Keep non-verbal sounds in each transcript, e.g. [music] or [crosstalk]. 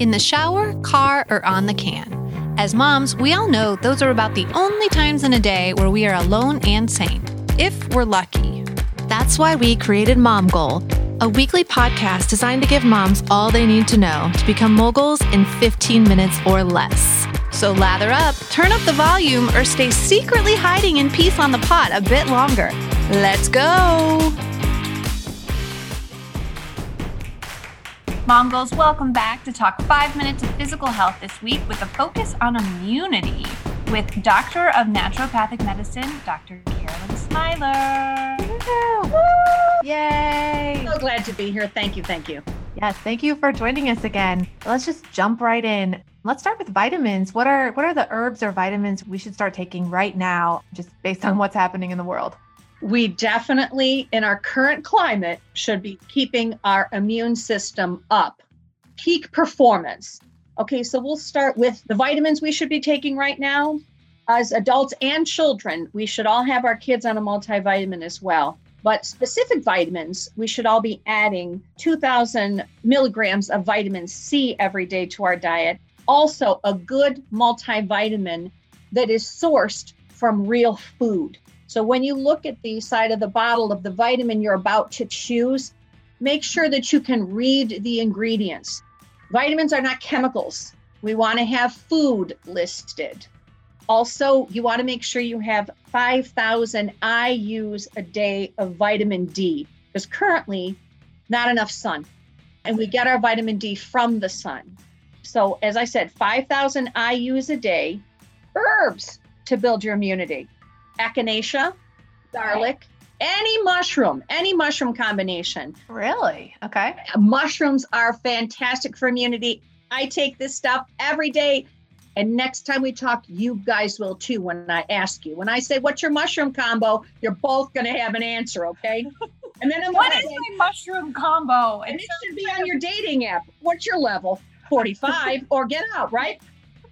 in the shower, car, or on the can. As moms, we all know those are about the only times in a day where we are alone and sane, if we're lucky. That's why we created Mom Goal, a weekly podcast designed to give moms all they need to know to become moguls in 15 minutes or less. So lather up, turn up the volume, or stay secretly hiding in peace on the pot a bit longer. Let's go! Mom goals, welcome back to talk five minutes of physical health this week with a focus on immunity with Doctor of Naturopathic Medicine, Dr. Carolyn Smiler. Woo! Yay! So glad to be here. Thank you. Thank you. Yes, thank you for joining us again. Let's just jump right in. Let's start with vitamins. What are what are the herbs or vitamins we should start taking right now just based on what's happening in the world? We definitely, in our current climate, should be keeping our immune system up. Peak performance. Okay, so we'll start with the vitamins we should be taking right now. As adults and children, we should all have our kids on a multivitamin as well. But specific vitamins, we should all be adding 2,000 milligrams of vitamin C every day to our diet. Also, a good multivitamin that is sourced from real food. So when you look at the side of the bottle of the vitamin you're about to choose, make sure that you can read the ingredients. Vitamins are not chemicals. We want to have food listed. Also, you want to make sure you have 5,000 IUs a day of vitamin D because currently not enough sun. And we get our vitamin D from the sun. So, as I said, 5,000 IUs a day, herbs to build your immunity echinacea, garlic, any mushroom, any mushroom combination. Really? Okay. Mushrooms are fantastic for immunity. I take this stuff every day. And next time we talk, you guys will too when I ask you. When I say, What's your mushroom combo? You're both going to have an answer, okay? And then I'm what is my mushroom combo? And it should be on your dating app. What's your level? 45 or get out, right?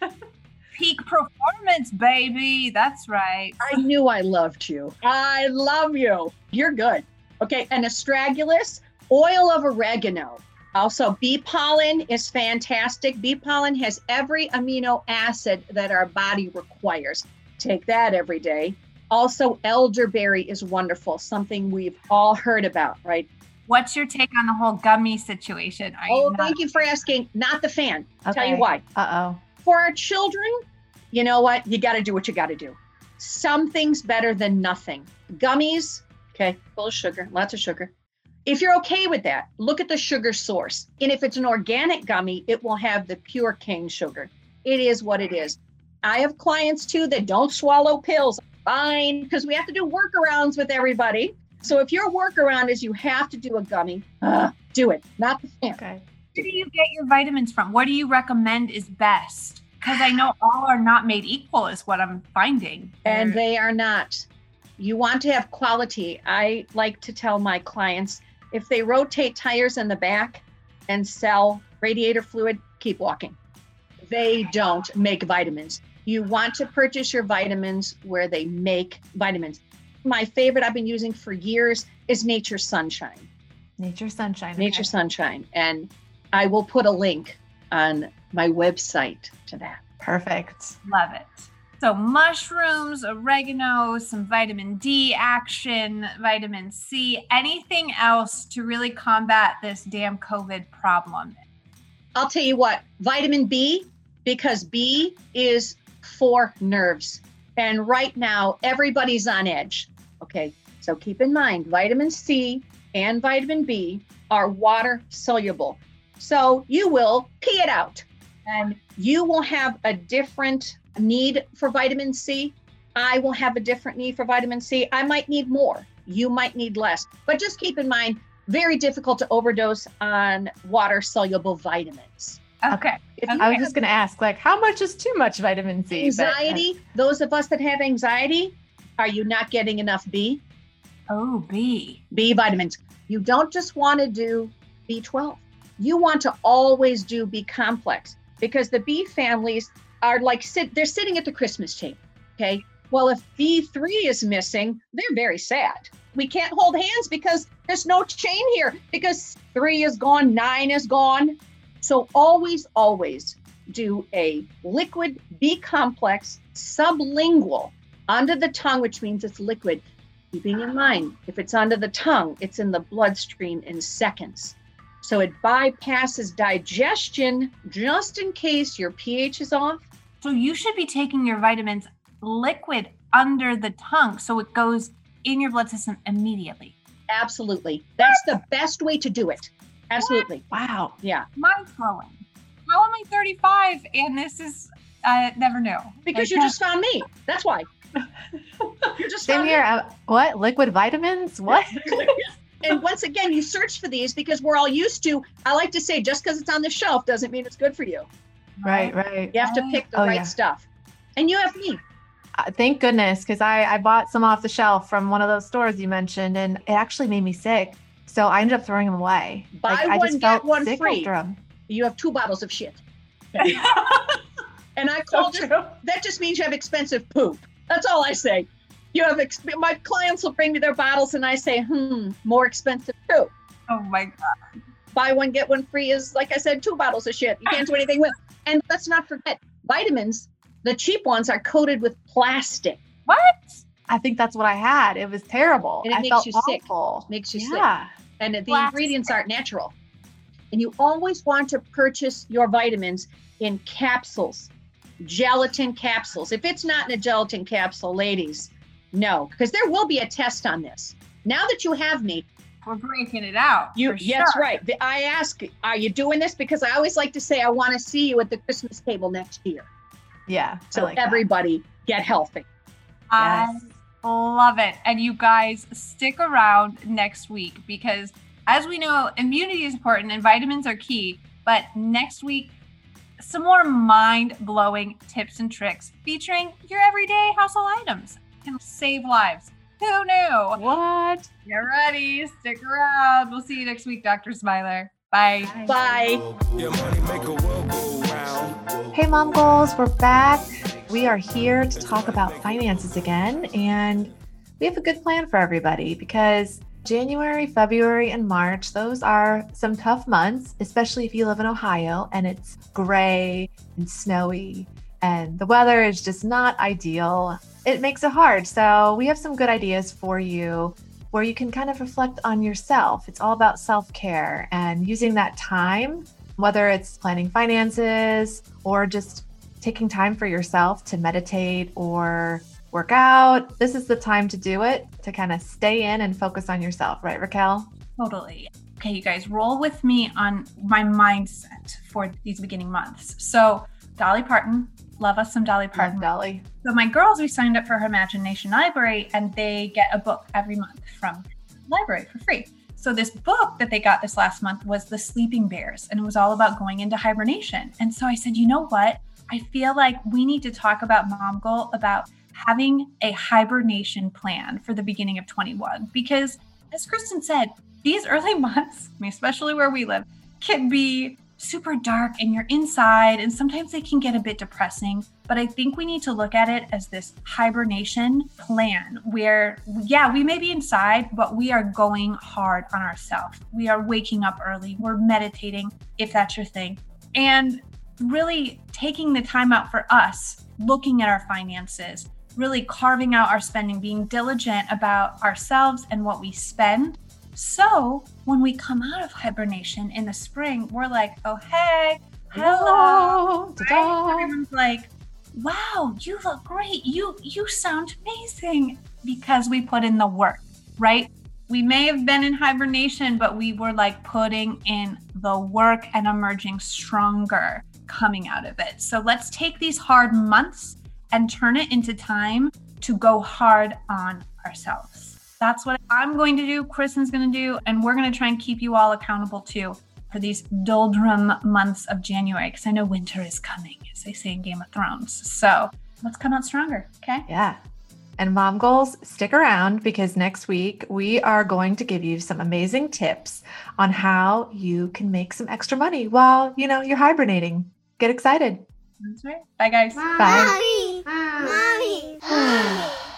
[laughs] peak performance, baby. That's right. I knew I loved you. I love you. You're good. Okay. And astragalus, oil of oregano. Also, bee pollen is fantastic. Bee pollen has every amino acid that our body requires. Take that every day. Also, elderberry is wonderful, something we've all heard about, right? What's your take on the whole gummy situation? Are oh, you thank you for asking. Not the fan. Okay. Tell you why. Uh oh. For our children, you know what? You got to do what you got to do. Something's better than nothing. Gummies, okay, full of sugar, lots of sugar. If you're okay with that, look at the sugar source. And if it's an organic gummy, it will have the pure cane sugar. It is what it is. I have clients too that don't swallow pills. Fine, because we have to do workarounds with everybody. So if your workaround is you have to do a gummy, uh, do it, not the fan. Okay. Where do you get your vitamins from? What do you recommend is best? Because I know all are not made equal, is what I'm finding. And they are not. You want to have quality. I like to tell my clients if they rotate tires in the back and sell radiator fluid, keep walking. They don't make vitamins. You want to purchase your vitamins where they make vitamins. My favorite I've been using for years is Nature Sunshine. Nature Sunshine. Nature okay. Sunshine. And I will put a link on my website to that. Perfect. Love it. So, mushrooms, oregano, some vitamin D action, vitamin C, anything else to really combat this damn COVID problem? I'll tell you what, vitamin B, because B is for nerves. And right now, everybody's on edge. Okay, so keep in mind vitamin C and vitamin B are water soluble. So you will pee it out and you will have a different need for vitamin C. I will have a different need for vitamin C. I might need more. You might need less. But just keep in mind, very difficult to overdose on water soluble vitamins. Okay. I was just going to ask, like, how much is too much vitamin C? Anxiety. But, uh, those of us that have anxiety, are you not getting enough B? Oh, B. B vitamins. You don't just want to do B12. You want to always do B complex because the B families are like sit they're sitting at the Christmas table. Okay. Well, if B3 is missing, they're very sad. We can't hold hands because there's no chain here because three is gone, nine is gone. So always, always do a liquid B complex sublingual under the tongue, which means it's liquid. Keeping in mind, if it's under the tongue, it's in the bloodstream in seconds. So it bypasses digestion just in case your pH is off. So you should be taking your vitamins liquid under the tongue so it goes in your blood system immediately. Absolutely. That's the best way to do it. Absolutely. Wow. Yeah. Mind blowing. How am I 35 and this is, I never knew. Because like, you just found me. That's why. [laughs] you just Same here. Uh, what? Liquid vitamins? What? [laughs] and once again, you search for these because we're all used to, I like to say, just because it's on the shelf doesn't mean it's good for you. Right, right. You have to pick the oh, right yeah. stuff. And you have me. Uh, thank goodness, because I, I bought some off the shelf from one of those stores you mentioned, and it actually made me sick. So I ended up throwing them away. Buy like, one, I just get one free. You have two bottles of shit. [laughs] and I called so it, that just means you have expensive poop. That's all I say. You have exp- my clients will bring me their bottles, and I say, hmm, more expensive too. Oh my god. Buy one get one free is like I said, two bottles of shit. You can't do anything with. And let's not forget vitamins. The cheap ones are coated with plastic. What? I think that's what I had. It was terrible. And it I makes you awful. sick. Makes you yeah. sick. And the plastic. ingredients aren't natural. And you always want to purchase your vitamins in capsules, gelatin capsules. If it's not in a gelatin capsule, ladies, no, because there will be a test on this. Now that you have me, we're breaking it out. You, yes, sure. right. I ask, are you doing this? Because I always like to say, I want to see you at the Christmas table next year. Yeah. So like everybody that. get healthy. I yes. love it. And you guys stick around next week because, as we know, immunity is important and vitamins are key. But next week, some more mind blowing tips and tricks featuring your everyday household items can save lives. Who knew? What? Get ready. Stick around. We'll see you next week, Dr. Smiler. Bye. Bye. Hey, Mom Goals, we're back. We are here to talk about finances again. And we have a good plan for everybody because January, February, and March, those are some tough months, especially if you live in Ohio and it's gray and snowy and the weather is just not ideal it makes it hard. So, we have some good ideas for you where you can kind of reflect on yourself. It's all about self care and using that time, whether it's planning finances or just taking time for yourself to meditate or work out. This is the time to do it to kind of stay in and focus on yourself, right, Raquel? Totally. Okay, you guys, roll with me on my mindset for these beginning months. So, Dolly Parton Love us some Dolly Parton. Love Dolly. So my girls, we signed up for her Imagination Library, and they get a book every month from the library for free. So this book that they got this last month was The Sleeping Bears, and it was all about going into hibernation. And so I said, you know what? I feel like we need to talk about Mom Goal about having a hibernation plan for the beginning of 21 because as Kristen said, these early [laughs] months, especially where we live, can be super dark and you're inside, and sometimes they can get a bit depressing. But I think we need to look at it as this hibernation plan where, yeah, we may be inside, but we are going hard on ourselves. We are waking up early, we're meditating, if that's your thing, and really taking the time out for us, looking at our finances, really carving out our spending, being diligent about ourselves and what we spend so when we come out of hibernation in the spring, we're like, oh, hey, hello. Right? Everyone's like, wow, you look great. You you sound amazing because we put in the work, right? We may have been in hibernation, but we were like putting in the work and emerging stronger coming out of it. So let's take these hard months and turn it into time to go hard on ourselves. That's what I'm going to do, Kristen's going to do, and we're going to try and keep you all accountable too for these doldrum months of January because I know winter is coming, as they say in Game of Thrones. So let's come out stronger, okay? Yeah. And mom goals, stick around because next week we are going to give you some amazing tips on how you can make some extra money while, you know, you're hibernating. Get excited. That's right. Bye guys. Bye. Mommy. Mommy.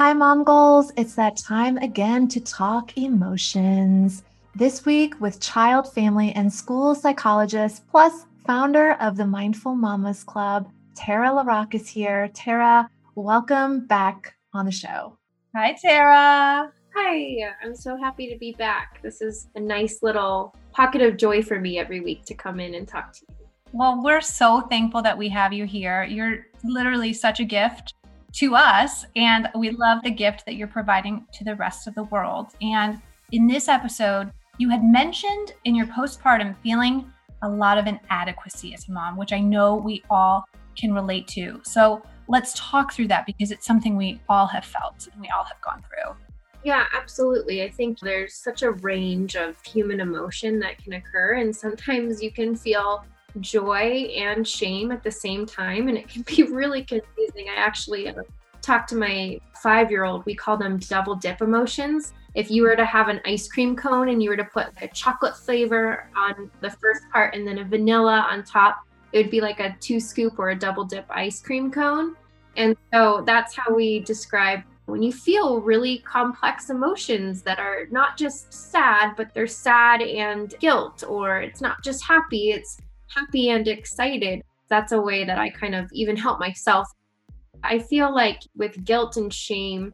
Hi, Mom Goals. It's that time again to talk emotions. This week with child, family, and school psychologist, plus founder of the Mindful Mamas Club, Tara LaRock is here. Tara, welcome back on the show. Hi, Tara. Hi, I'm so happy to be back. This is a nice little pocket of joy for me every week to come in and talk to you. Well, we're so thankful that we have you here. You're literally such a gift to us, and we love the gift that you're providing to the rest of the world. And in this episode, you had mentioned in your postpartum feeling a lot of inadequacy as a mom, which I know we all can relate to. So let's talk through that because it's something we all have felt and we all have gone through. Yeah, absolutely. I think there's such a range of human emotion that can occur, and sometimes you can feel joy and shame at the same time, and it can be [laughs] really confusing. I actually uh, talked to my five year old, we call them double dip emotions. If you were to have an ice cream cone and you were to put a chocolate flavor on the first part and then a vanilla on top, it would be like a two scoop or a double dip ice cream cone. And so that's how we describe when you feel really complex emotions that are not just sad, but they're sad and guilt, or it's not just happy, it's happy and excited. That's a way that I kind of even help myself. I feel like with guilt and shame,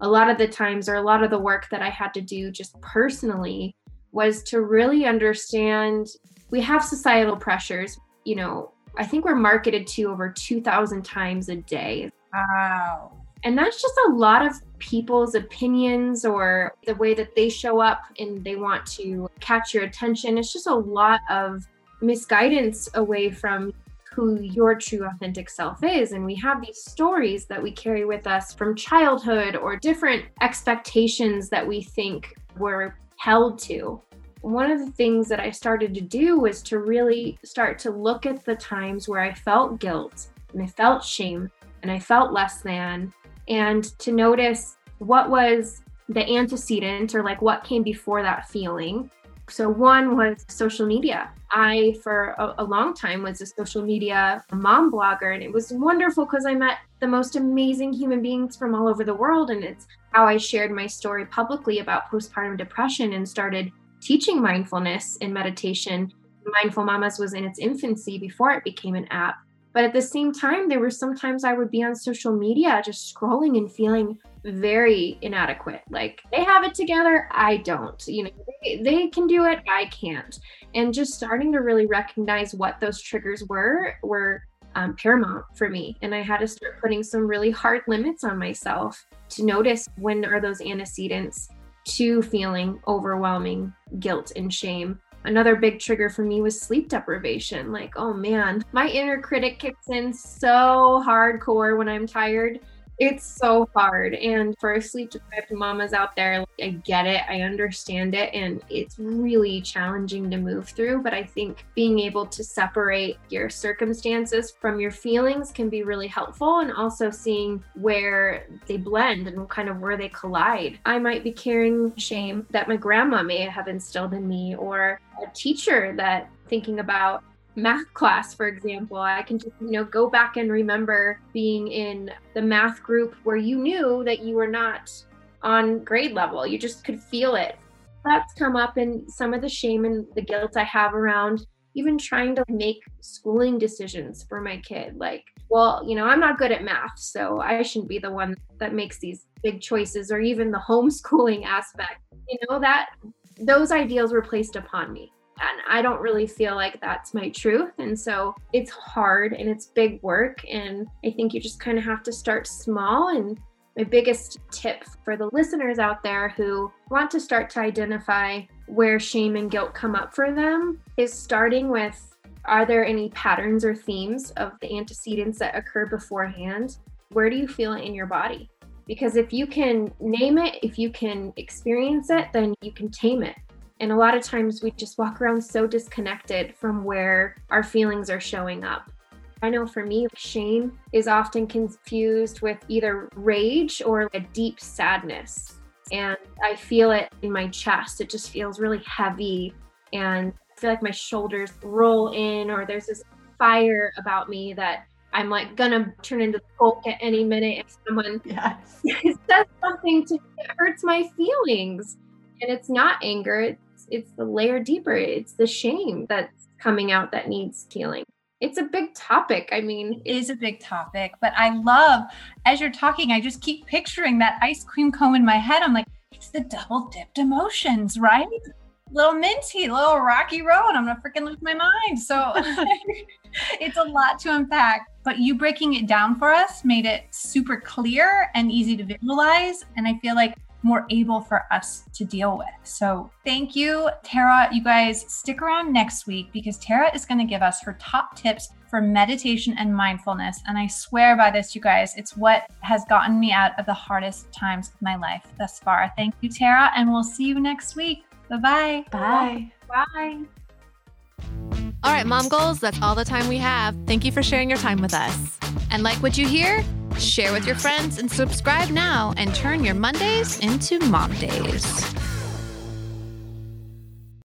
a lot of the times, or a lot of the work that I had to do just personally, was to really understand we have societal pressures. You know, I think we're marketed to over 2,000 times a day. Wow. And that's just a lot of people's opinions or the way that they show up and they want to catch your attention. It's just a lot of misguidance away from who your true authentic self is. And we have these stories that we carry with us from childhood or different expectations that we think we're held to. One of the things that I started to do was to really start to look at the times where I felt guilt and I felt shame and I felt less than and to notice what was the antecedent or like what came before that feeling. So, one was social media. I, for a, a long time, was a social media mom blogger, and it was wonderful because I met the most amazing human beings from all over the world. And it's how I shared my story publicly about postpartum depression and started teaching mindfulness and meditation. Mindful Mamas was in its infancy before it became an app. But at the same time, there were sometimes I would be on social media just scrolling and feeling very inadequate. Like they have it together, I don't. You know, they, they can do it, I can't. And just starting to really recognize what those triggers were were um, paramount for me. And I had to start putting some really hard limits on myself to notice when are those antecedents to feeling overwhelming guilt and shame Another big trigger for me was sleep deprivation. Like, oh man, my inner critic kicks in so hardcore when I'm tired it's so hard. And for sleep deprived mamas out there, like, I get it, I understand it, and it's really challenging to move through. But I think being able to separate your circumstances from your feelings can be really helpful, and also seeing where they blend and kind of where they collide. I might be carrying shame that my grandma may have instilled in me, or a teacher that thinking about math class, for example, I can just, you know, go back and remember being in the math group where you knew that you were not on grade level. You just could feel it. That's come up in some of the shame and the guilt I have around even trying to make schooling decisions for my kid. Like, well, you know, I'm not good at math, so I shouldn't be the one that makes these big choices or even the [laughs] homeschooling aspect. You know, that those ideals were placed upon me I don't really feel like that's my truth. And so it's hard and it's big work. And I think you just kind of have to start small. And my biggest tip for the listeners out there who want to start to identify where shame and guilt come up for them is starting with are there any patterns or themes of the antecedents that occur beforehand? Where do you feel it in your body? Because if you can name it, if you can experience it, then you can tame it and a lot of times we just walk around so disconnected from where our feelings are showing up. I know for me, shame is often confused with either rage or a deep sadness. And I feel it in my chest. It just feels really heavy. And I feel like my shoulders roll in, or there's this fire about me that I'm like gonna turn into the Hulk at any minute if someone [laughs] yes. [laughs] says something to me that hurts my feelings. And it's not anger, it's the layer deeper. It's the shame that's coming out that needs healing. It's a big topic. I mean, it is a big topic, but I love as you're talking, I just keep picturing that ice cream cone in my head. I'm like, it's the double dipped emotions, right? Little minty, little rocky road. I'm gonna freaking lose my mind. So [laughs] [laughs] it's a lot to unpack, but you breaking it down for us made it super clear and easy to visualize. And I feel like more able for us to deal with. So, thank you, Tara. You guys stick around next week because Tara is going to give us her top tips for meditation and mindfulness. And I swear by this, you guys, it's what has gotten me out of the hardest times of my life thus far. Thank you, Tara, and we'll see you next week. Bye-bye. Bye. Bye. All right, mom goals, that's all the time we have. Thank you for sharing your time with us. And like what you hear? Share with your friends and subscribe now and turn your Mondays into mom days.